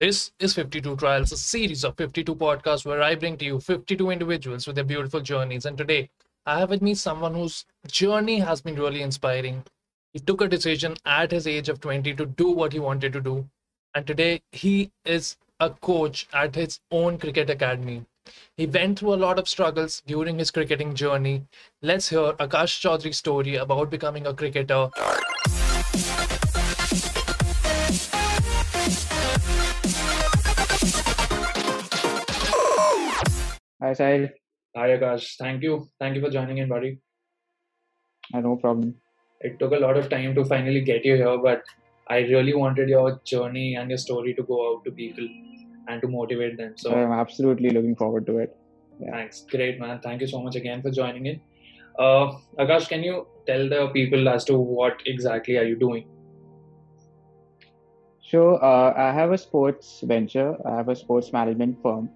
This is 52 Trials, a series of 52 podcasts where I bring to you 52 individuals with their beautiful journeys. And today, I have with me someone whose journey has been really inspiring. He took a decision at his age of 20 to do what he wanted to do. And today, he is a coach at his own cricket academy. He went through a lot of struggles during his cricketing journey. Let's hear Aakash Choudhary's story about becoming a cricketer. Hi, Sahil. Hi Aakash, thank you. Thank you for joining in, buddy. Uh, no problem. It took a lot of time to finally get you here, but I really wanted your journey and your story to go out to people and to motivate them. So I'm absolutely looking forward to it. Yeah. thanks. Great, man. Thank you so much again for joining in. Uh, Aakash, can you tell the people as to what exactly are you doing? So uh, I have a sports venture. I have a sports management firm,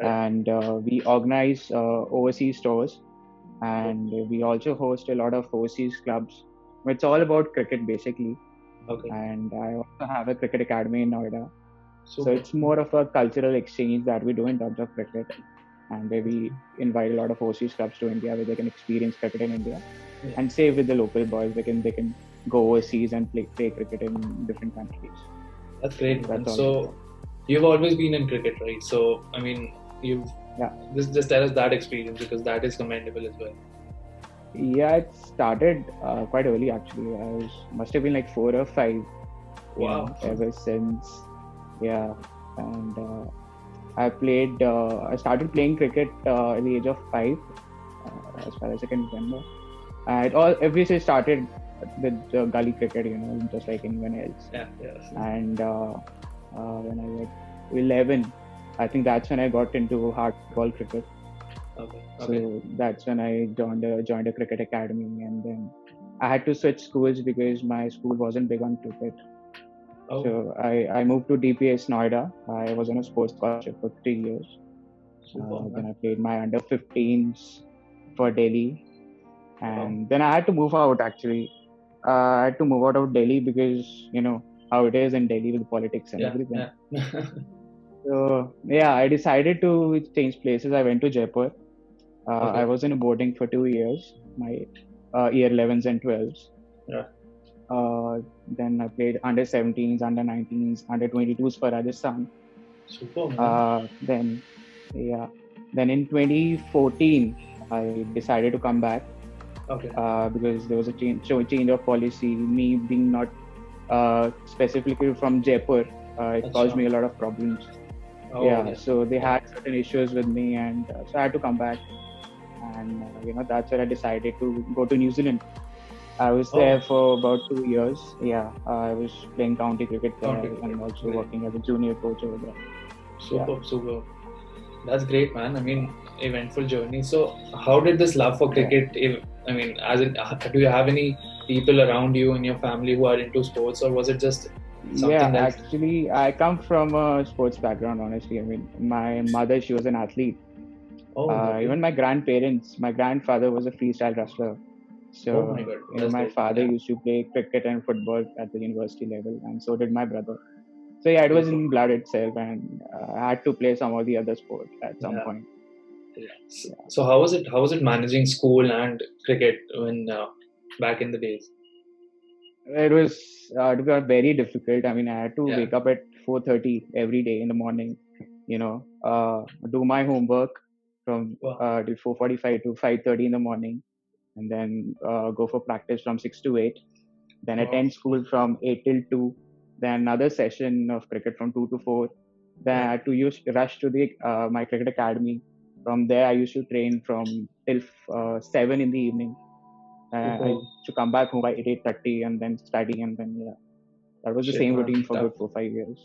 and uh, we organize uh, overseas tours, and we also host a lot of overseas clubs. It's all about cricket basically, Okay. and I also have a cricket academy in Noida. So it's more of a cultural exchange that we do in terms of cricket, and where we invite a lot of overseas clubs to India where they can experience cricket in India, Yeah. and save with the local boys. They can they can go overseas and play play cricket in different countries. That's great, man. That's. So you've always been in cricket, right? So I mean, you've Yeah. just just tell us that experience because that is commendable as well. Yeah, it started uh, quite early actually. I was must have been like four or five. Wow. know, ever since, yeah, and uh, I played. Uh, I started playing cricket uh, at the age of five, uh, as far as I can remember. Uh, it all obviously started with uh, gully cricket, you know, just like anyone else. Yeah, yeah. And uh, uh, when I was 11, I think that's when I got into hardball cricket. Okay. Okay. So that's when I joined a joined a cricket academy, and then I had to switch schools because my school wasn't big on cricket. Oh, So I, I moved to DPS Noida. I was on a sports scholarship for three years. super, Uh, then I played my under 15s for Delhi, and then I had to move out. Actually, uh, I had to move out of Delhi because you know how it is in Delhi with politics and yeah, everything. yeah. So yeah, I decided to change places. I went to Jaipur. Uh, Okay. I was in boarding for two years, my uh, year 11s and 12s. Yeah. Uh, then I played under 17s, under 19s, under 22s for Rajasthan. super. Uh, then, yeah, then in 2014, I decided to come back okay. uh, because there was a change, change of policy. Me being not uh, specifically from Jaipur, uh, it Achha. caused me a lot of problems Oh, yeah, so they had certain issues with me and uh, so i had to come back and uh, you know that's where i decided to go to new zealand i was Oh. there for about two years yeah i was playing county cricket there County and cricket, also working as a junior coach over there Super, super. That's great, man. I mean, eventful journey. So, how did this love for cricket? If, I mean, as in, uh, do you have any people around you in your family who are into sports, or was it just yeah that's- actually i come from a sports background honestly i mean my mother she was an athlete oh, uh, okay. even my grandparents my grandfather was a freestyle wrestler so Oh my God, you know, my father Yeah. used to play cricket and football at the university level and so did my brother so yeah it was in blood itself and uh, i had to play some of the other sports at some Yeah. point So, so how was it? How was it managing school and cricket when uh, back in the days? It was uh, it got very difficult. I mean i had to Yeah. wake up at 4.30 every day in the morning you know uh, do my homework from uh, till 4.45 to 5.30 in the morning and then uh, go for practice from 6 to 8 then Wow. attend school from 8 till 2 then another session of cricket from 2 to 4 then i had to use rush to the uh, my cricket academy. From there i used to train from till uh, 7 in the evening uh, I used to come back home by 8.30 and then study and then yeah that was the Shit, same man. routine for Tough. good for five years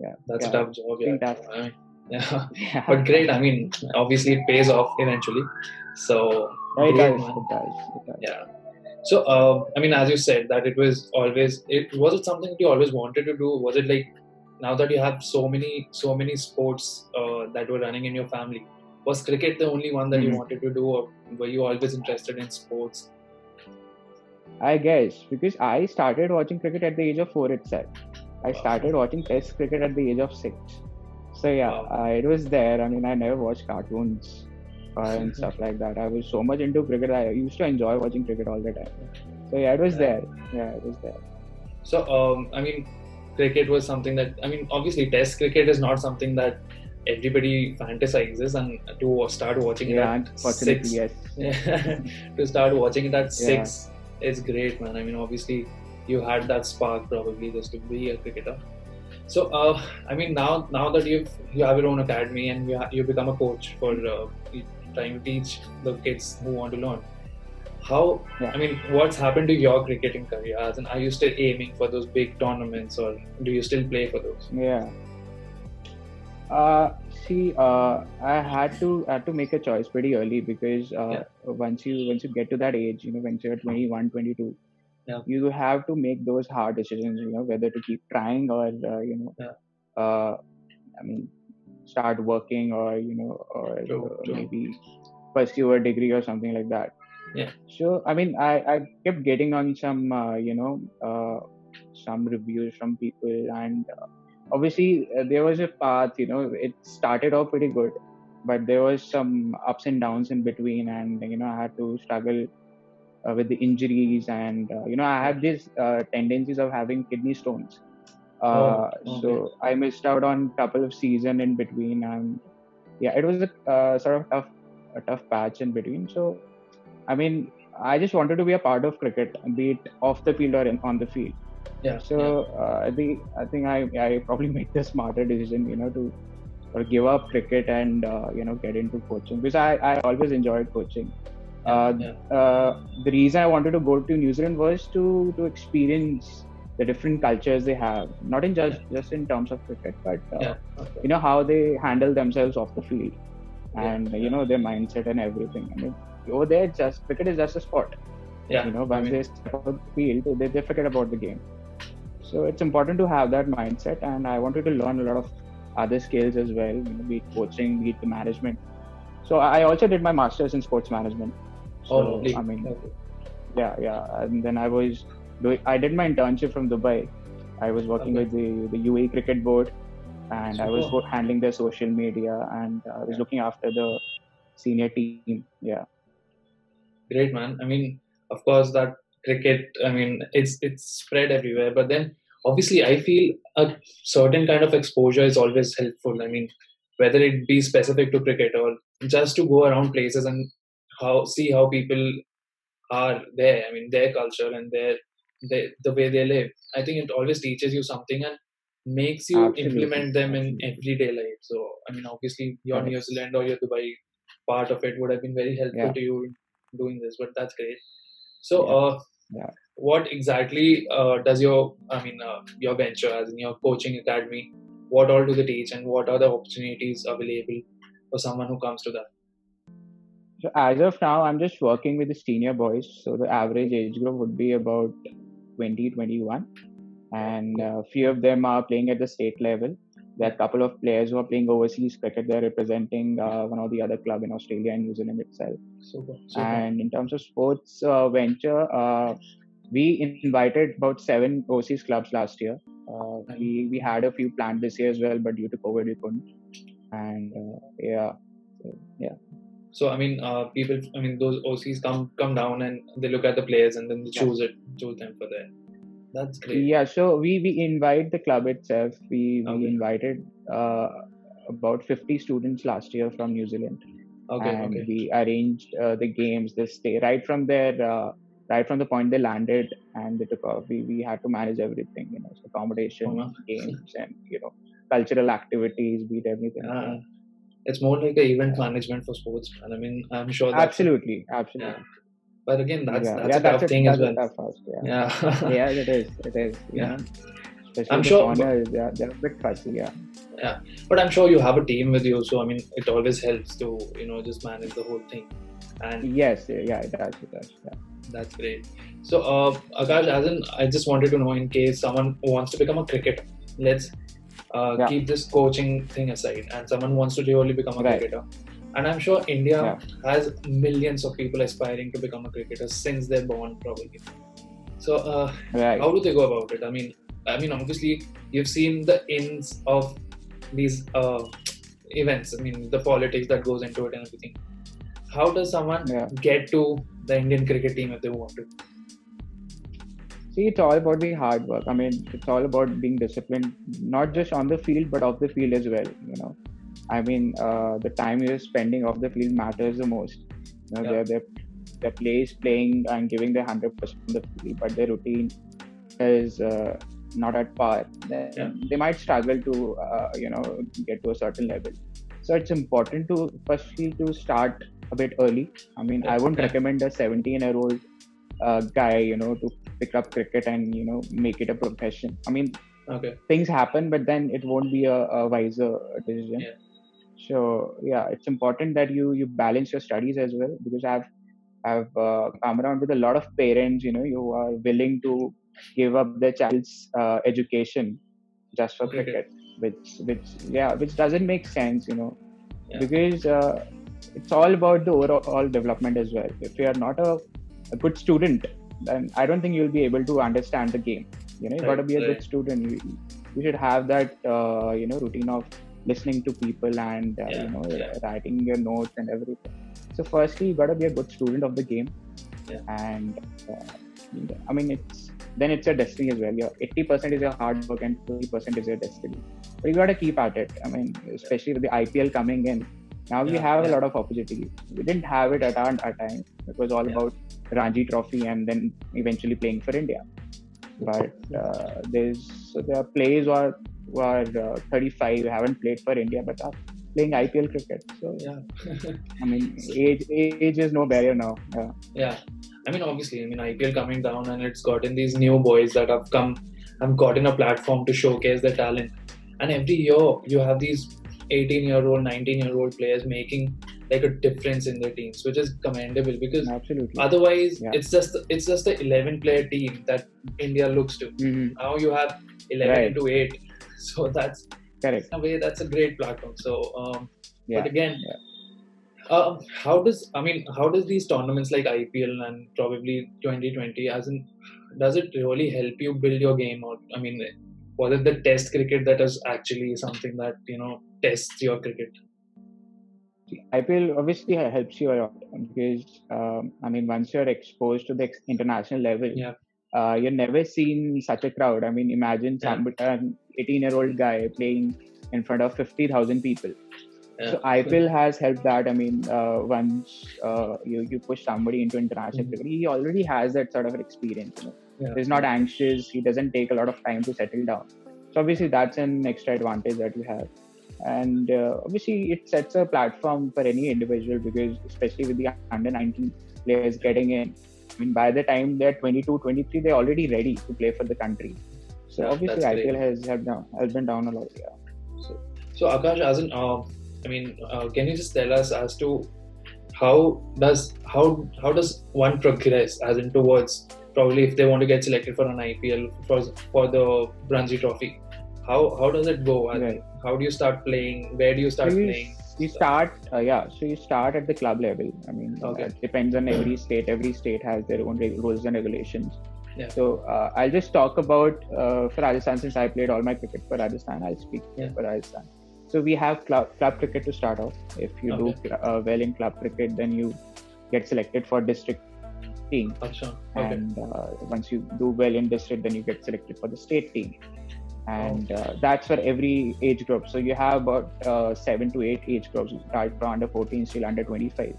yeah That's yeah. a tough job. Yeah. that's- I mean, yeah. yeah But great. I mean, obviously it pays off eventually. So Yeah, it great, does, it does it does Yeah. So, uh, I mean, as you said, that it was always. It was it something that you always wanted to do? Was it like now that you have so many, so many sports uh, that were running in your family? Was cricket the only one that you Mhm. wanted to do, or were you always interested in sports? I guess because I started watching cricket at the age of four itself. I started watching Test cricket at the age of six. So yeah, Wow. uh, it was there. I mean, I never watched cartoons uh, and stuff like that. I was so much into cricket. I used to enjoy watching cricket all the time. So yeah, it was Yeah. there. Yeah, it was there. So, um, I mean, cricket was something that, I mean, obviously, Test cricket is not something that everybody fantasizes, and to start watching it at six, yes. to start watching it at Yeah. six is great, man. I mean, obviously, you had that spark probably just to be a cricketer. So, uh, I mean, now now that you've you have your own academy and you ha- you become a coach for uh, trying to teach the kids who want to learn. How Yeah. I mean, what's happened to your cricketing career? As in, are you still aiming for those big tournaments, or do you still play for those? Yeah. Uh, see, uh, I had to I had to make a choice pretty early because uh, Yeah. once you once you get to that age, you know, once you're 21, 22, Yeah. you have to make those hard decisions. You know, whether to keep trying or uh, you know, Yeah. uh, I mean, start working or you know, or True, uh, true. maybe pursue a degree or something like that. Yeah. So I mean, I I kept getting on some uh, you know uh, some reviews from people and. Obviously uh, there was a path you know it started off pretty good but there was some ups and downs in between and you know i had to struggle uh, with the injuries and uh, you know i had these uh, tendencies of having kidney stones. Uh, Oh, so i missed out on a couple of season in between and yeah it was a uh, sort of tough a tough patch in between. So i mean i just wanted to be a part of cricket be it off the field or in, on the field Yeah. so uh, I think I think I, I probably made the smarter decision, you know, to or give up cricket and uh, you know get into coaching because I, I always enjoyed coaching. Uh, yeah. uh, the reason I wanted to go to New Zealand was to to experience the different cultures they have, not in just just in terms of cricket, but uh, Yeah. Okay. you know how they handle themselves off the field and Yeah, you know their mindset and everything. I mean, over there, just cricket is just a sport Yeah. you know I once mean, they step out the field they, they forget about the game so it's important to have that mindset and i wanted to learn a lot of other skills as well you know, be it coaching be it the management so i also did my masters in sports management so oh, i mean Okay. yeah yeah and then i was doing i did my internship from dubai i was working Okay. with the the UAE cricket board and i was handling their social media and i was Yeah. looking after the senior team yeah great man i mean of course that cricket i mean it's it's spread everywhere. But then obviously i feel a certain kind of exposure is always helpful. I mean whether it be specific to cricket or just to go around places and how see how people are there. I mean their culture and their, their the way they live. I think it always teaches you something and makes you Absolutely, implement them in everyday life. So i mean obviously your new zealand or your dubai part of it would have been very helpful Yeah. to you in doing this but that's great. So Yeah. uh Yeah. what exactly uh, does your i mean uh, your venture as in your coaching academy what all do they teach and what are the opportunities available for someone who comes to that So as of now, I'm just working with the senior boys. So the average age group would be about 20, 21. And a few of them are playing at the state level. There are a couple of players who are playing overseas cricket. They're representing uh, one or the other club in Australia and New Zealand itself. super, super. And in terms of sports uh, venture, uh, we invited about seven overseas clubs last year. Uh, we, we had a few planned this year as well, but due to COVID, we couldn't. And uh, yeah, so, yeah. So I mean, uh, people. I mean, those OCs come come down and they look at the players and then they choose it, choose them for that. That's great. Yeah, so we we invite the club itself. We we invited uh, about 50 students last year from New Zealand, Okay, and okay. we arranged uh, the games. They stay right from their uh, right from the point they landed and they took off. We we had to manage everything, you know, so accommodation, Oh, wow. games, and you know, cultural activities, be it everything. Uh, it's more like a event management for sports, and I mean, I'm sure that's absolutely, absolutely. But again, that's yeah, that's yeah, a tough that's thing that's as well. a yeah. Yeah. yeah, it is. It is. Yeah. Yeah. I'm sure- corners, yeah, they're a bit fussy. Yeah. but I'm sure you have a team with you, so I mean, it always helps to you know just manage the whole thing, and Yes. Yeah. It does. It does. Yeah. that's great. So, uh, Aakash, as in, I just wanted to know in case someone wants to become a cricketer, let's uh, Yeah. keep this coaching thing aside, and someone wants to really become a Right. cricketer. And I'm sure India Yeah. has millions of people aspiring to become a cricketer since they're born, probably. So, uh, Right. how do they go about it? I mean, I mean, obviously, you've seen the ins of these uh, events. I mean, the politics that goes into it and everything. How does someone Yeah. get to the Indian cricket team if they want to? See, it's all about the hard work. I mean, it's all about being disciplined, not just on the field, but off the field as well. You know, I mean, uh, the time you're spending off the field matters the most. You know, Yeah. they're, they're, they're players playing and giving their 100% on the field, but their routine is uh, not at par. Then Yeah. they might struggle to, uh, you know, get to a certain level. So it's important to, firstly, to start a bit early. I mean, I wouldn't recommend a 17 year old uh, guy, you know, to pick up cricket and you know make it a profession. I mean, Okay. things happen, but then it won't be a, a wiser decision. So yeah, it's important that you you balance your studies as well because I've I've uh, come around with a lot of parents, you know, you are willing to give up their child's uh, education just for Okay. cricket, which which yeah, which doesn't make sense, you know, Yeah. because uh, it's all about the overall development as well. If you are not a, a good student, then I don't think you'll be able to understand the game. You know, you got to be a good student. You, you should have that uh, you know routine of listening to people and uh, Yeah, you know yeah. writing your notes and everything. So firstly, you got to be a good student of the game, Yeah. and uh, I mean it's then it's your destiny as well. Your 80% is your hard work and 20% is your destiny. But you got to keep at it. I mean, especially with the IPL coming in, now we have a lot of opportunities. We didn't have it at our, our time. It was all about Ranji Trophy and then eventually playing for India. But uh, there's so there are plays are, who are uh, 35 haven't played for India but are playing IPL cricket. So Yeah. I mean, age age is no barrier now. Yeah. yeah. I mean, obviously, I mean, IPL coming down and it's gotten these new boys that have come, have gotten a platform to showcase their talent. And every year, you have these 18 year old, 19 year old players making like a difference in their teams, which is commendable because Absolutely. otherwise, Yeah. it's just it's just the 11 player team that India looks to. Mhm. Now you have 11 Right. into 8. So that's Correct. in a way that's a great platform. So, um, Yeah. but again, yeah. uh, how does I mean how does these tournaments like IPL and probably 2020 as in does it really help you build your game or I mean was it the test cricket that is actually something that you know tests your cricket? IPL obviously helps you a lot because um, I mean once you're exposed to the international level, Yeah. Uh, you've never seen such a crowd. I mean, imagine Yeah. some an 18 year old guy playing in front of 50,000 people. Yeah. So IPL has helped that. I mean, uh, once uh, you you push somebody into international Mhm. cricket, he already has that sort of experience. You know? Yeah. He's not anxious. He doesn't take a lot of time to settle down. So obviously that's an extra advantage that you have. And uh, obviously it sets a platform for any individual because especially with the under 19 players getting in, mean by the time they're 22, 23, they're already ready to play for the country. So Yeah, obviously. IPL has helped down, helped them down a lot. Yeah. So Aakash, as in, uh, I mean, uh, can you just tell us as to how does how how does one progress as in towards probably if they want to get selected for an IPL for for the Ranji Trophy? How how does it go? Right. How do you start playing? Where do you start so playing? You start uh, yeah so you start at the club level i mean Okay. it depends on every state every state has their own rules and regulations Yeah. so uh, i'll just talk about uh, for rajasthan since i played all my cricket for rajasthan i'll speak Yeah. for rajasthan so we have club, club cricket to start off if you Okay. do uh, well in club cricket then you get selected for district team Okay. and uh, once you do well in district then you get selected for the state team and uh, that's for every age group so you have about uh, seven to eight age groups you start from under 14 till under 25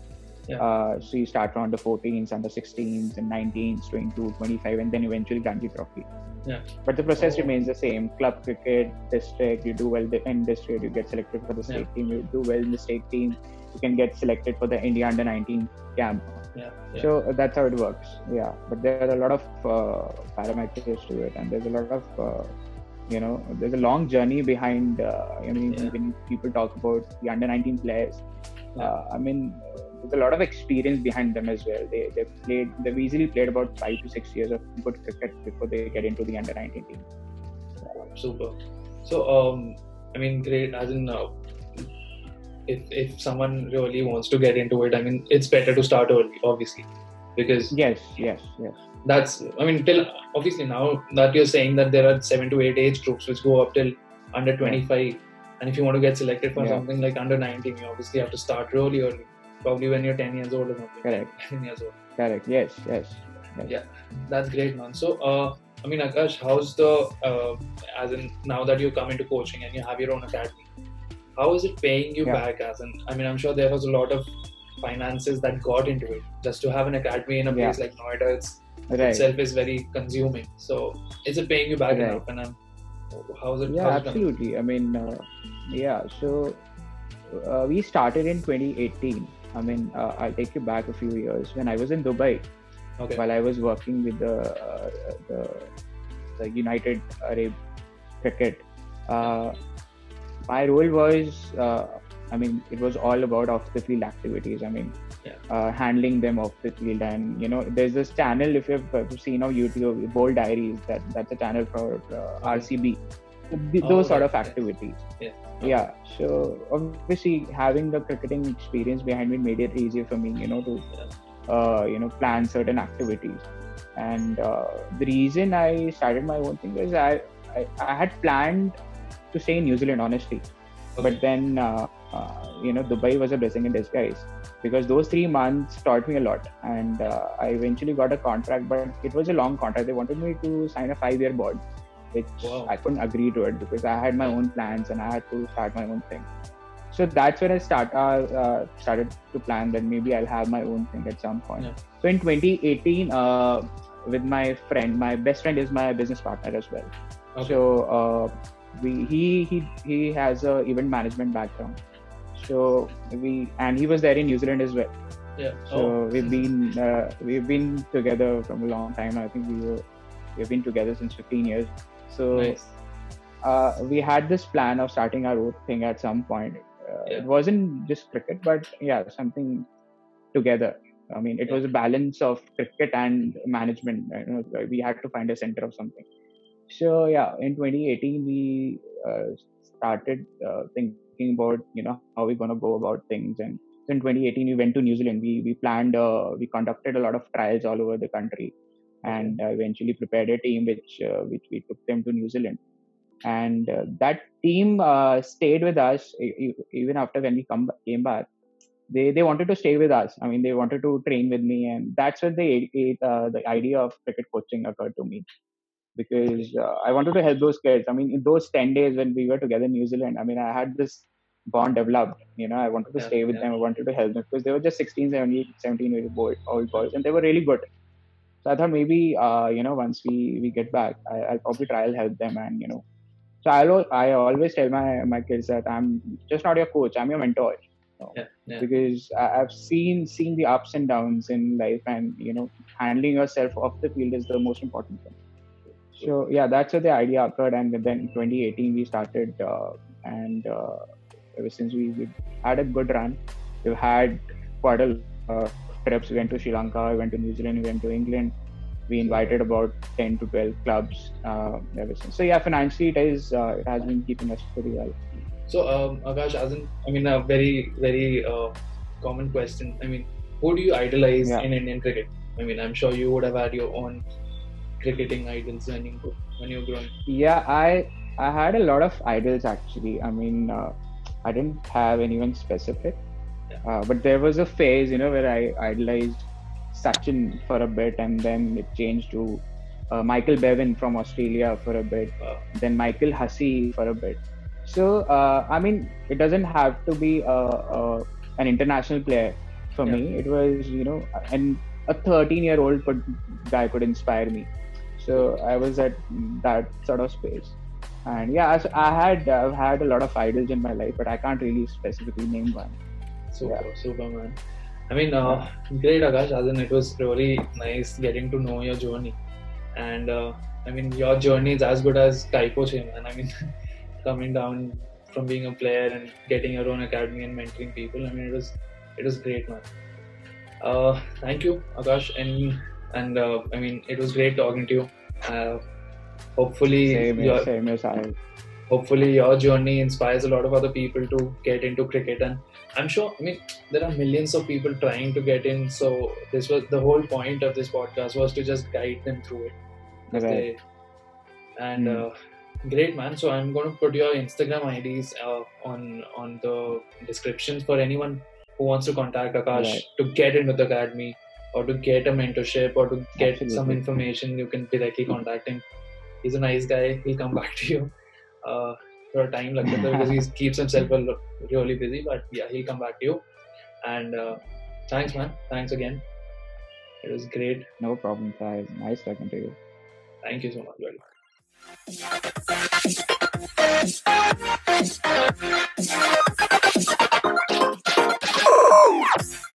Yeah. uh, so you start from under 14s under 16s and 19s 22 25 and then eventually Ranji trophy Yeah. but the process Oh. remains the same club cricket district you do well in district you get selected for the state team you do well in the state team you can get selected for the india under 19 camp Yeah. yeah. so uh, that's how it works. Yeah, but there are a lot of uh, parameters to it, and there's a lot of uh, you know there's a long journey behind. Uh, I mean, Yeah. when people talk about the under 19 players, Yeah. uh, I mean, there's a lot of experience behind them as well. They they've played they've easily played about five to six years of good cricket before they get into the under 19 team. Super. So, um, I mean, great. As in, uh, if if someone really wants to get into it, I mean, it's better to start early, obviously, because Yes, yes, yes. that's I mean till obviously now that you're saying that there are seven to eight age groups which go up till under 25 and if you want to get selected for Yeah. something like under 19 you obviously have to start really early probably when you're 10 years old or something Correct. 10 years old Correct. Yes. Yes. Yeah. That's great man so uh, I mean Aakash how's the uh, as in now that you come into coaching and you have your own academy how is it paying you Yeah. back as in I mean I'm sure there was a lot of finances that got into it just to have an academy in a Yeah. place like Noida it's Right. itself is very consuming. So is it paying you back Right. enough? And I'm, how's it? Yeah, how's it absolutely. I mean, uh, yeah. So uh, we started in 2018. I mean, uh, I'll take you back a few years when I was in Dubai Okay. while I was working with the uh, the, the United Arab Cricket. Uh, my role was, uh, I mean, it was all about off the field activities. I mean, Yeah. uh, handling them off the field, and you know, there's this channel if you've seen on YouTube, Bold Diaries. That that's a channel for uh, RCB. Th- Oh, Those sort right, of activities. Yeah. Yeah. So obviously, having the cricketing experience behind me made it easier for me, you know, to uh, you know plan certain activities. And uh, the reason I started my own thing was I, I I had planned to stay in New Zealand, honestly. Okay. But then, uh, you know, Dubai was a blessing in disguise because those three months taught me a lot. And uh, I eventually got a contract, but it was a long contract. They wanted me to sign a five year bond, which Wow. I couldn't agree to it because I had my own plans and I had to start my own thing. So that's when I start uh, uh, started to plan that maybe I'll have my own thing at some point. Yeah. So in 2018, uh, with my friend, my best friend is my business partner as well. Okay. So uh, we he he he has a event management background. So we and he was there in New Zealand as well. yeah. So oh. we've been uh, we've been together from a long time. I think we were we've been together since 15 years. So nice. uh, we had this plan of starting our own thing at some point. Uh, Yeah. It wasn't just cricket, but yeah, something together. I mean, it Yeah. was a balance of cricket and management. You know, we had to find a center of something. So yeah, in 2018 we uh, started uh, thinking about you know how we're gonna go about things, and in 2018 we went to New Zealand. We we planned, uh, we conducted a lot of trials all over the country, and uh, eventually prepared a team which uh, which we took them to New Zealand. And uh, that team uh, stayed with us even after when we come came back. They they wanted to stay with us. I mean they wanted to train with me. And that's when the uh, the idea of cricket coaching occurred to me. Because i wanted to help those kids. I mean in those 10 days when we were together in new zealand i mean i had this bond developed you know i wanted to Yeah, stay with yeah. them i wanted to help them because they were just 16 17 17 year old old boys and they were really good so i thought maybe uh, you know once we we get back I, i'll probably try and help them and you know so I, al- I always tell my, my kids that I'm just not your coach, I'm your mentor. Yeah. Yeah. Because I've seen seen the ups and downs in life, and you know, handling yourself off the field is the most important thing. So yeah, that's how the idea occurred, and then in 2018 we started, uh, and uh, ever since we, we had a good run, we've had quite a uh, trips. We went to Sri Lanka, we went to New Zealand, we went to England. We invited about 10 to 12 clubs uh, ever since. So yeah, financially it is uh, it has been keeping us pretty well. So um, Aakash, as in, I mean, a very very uh, common question. I mean, who do you idolize Yeah. in Indian cricket? I mean, I'm sure you would have had your own cricketing idols when you when you were growing. Yeah, I I had a lot of idols actually. I mean, uh, I didn't have anyone specific, Yeah. uh, but there was a phase, you know, where I idolized Sachin for a bit, and then it changed to uh, Michael Bevan from Australia for a bit, Wow. then Michael Hussey for a bit. So uh, I mean, it doesn't have to be a, a an international player for Yeah. me. It was you know, and a 13 year old guy could inspire me. So I was at that sort of space. And yeah, so I had I've had a lot of idols in my life, but I can't really specifically name one. Super, super man. I mean, uh, great Aakash. As in, it was really nice getting to know your journey, and uh, I mean, your journey is as good as Typo Che, man. I mean, coming down from being a player and getting your own academy and mentoring people. I mean, it was it was great, man. Uh, thank you, Aakash, and and uh, I mean, it was great talking to you. Hopefully, Same your- as same as I. hopefully your journey inspires a lot of other people to get into cricket. And I'm sure, I mean, there are millions of people trying to get in. So this was the whole point of this podcast was to just guide them through it. Right. They- and Hmm. uh, great man. So I'm going to put your Instagram IDs uh, on on the descriptions for anyone who wants to contact Aakash Right. to get into the academy or to get a mentorship or to get some information. You can directly contact him he's a nice guy. He'll come back to you. Uh, for a time like that because he keeps himself really busy. But yeah, he'll come back to you. And uh, thanks, man. Thanks again. It was great. No problem, guys. Nice talking to you. Thank you so much, buddy. Oh!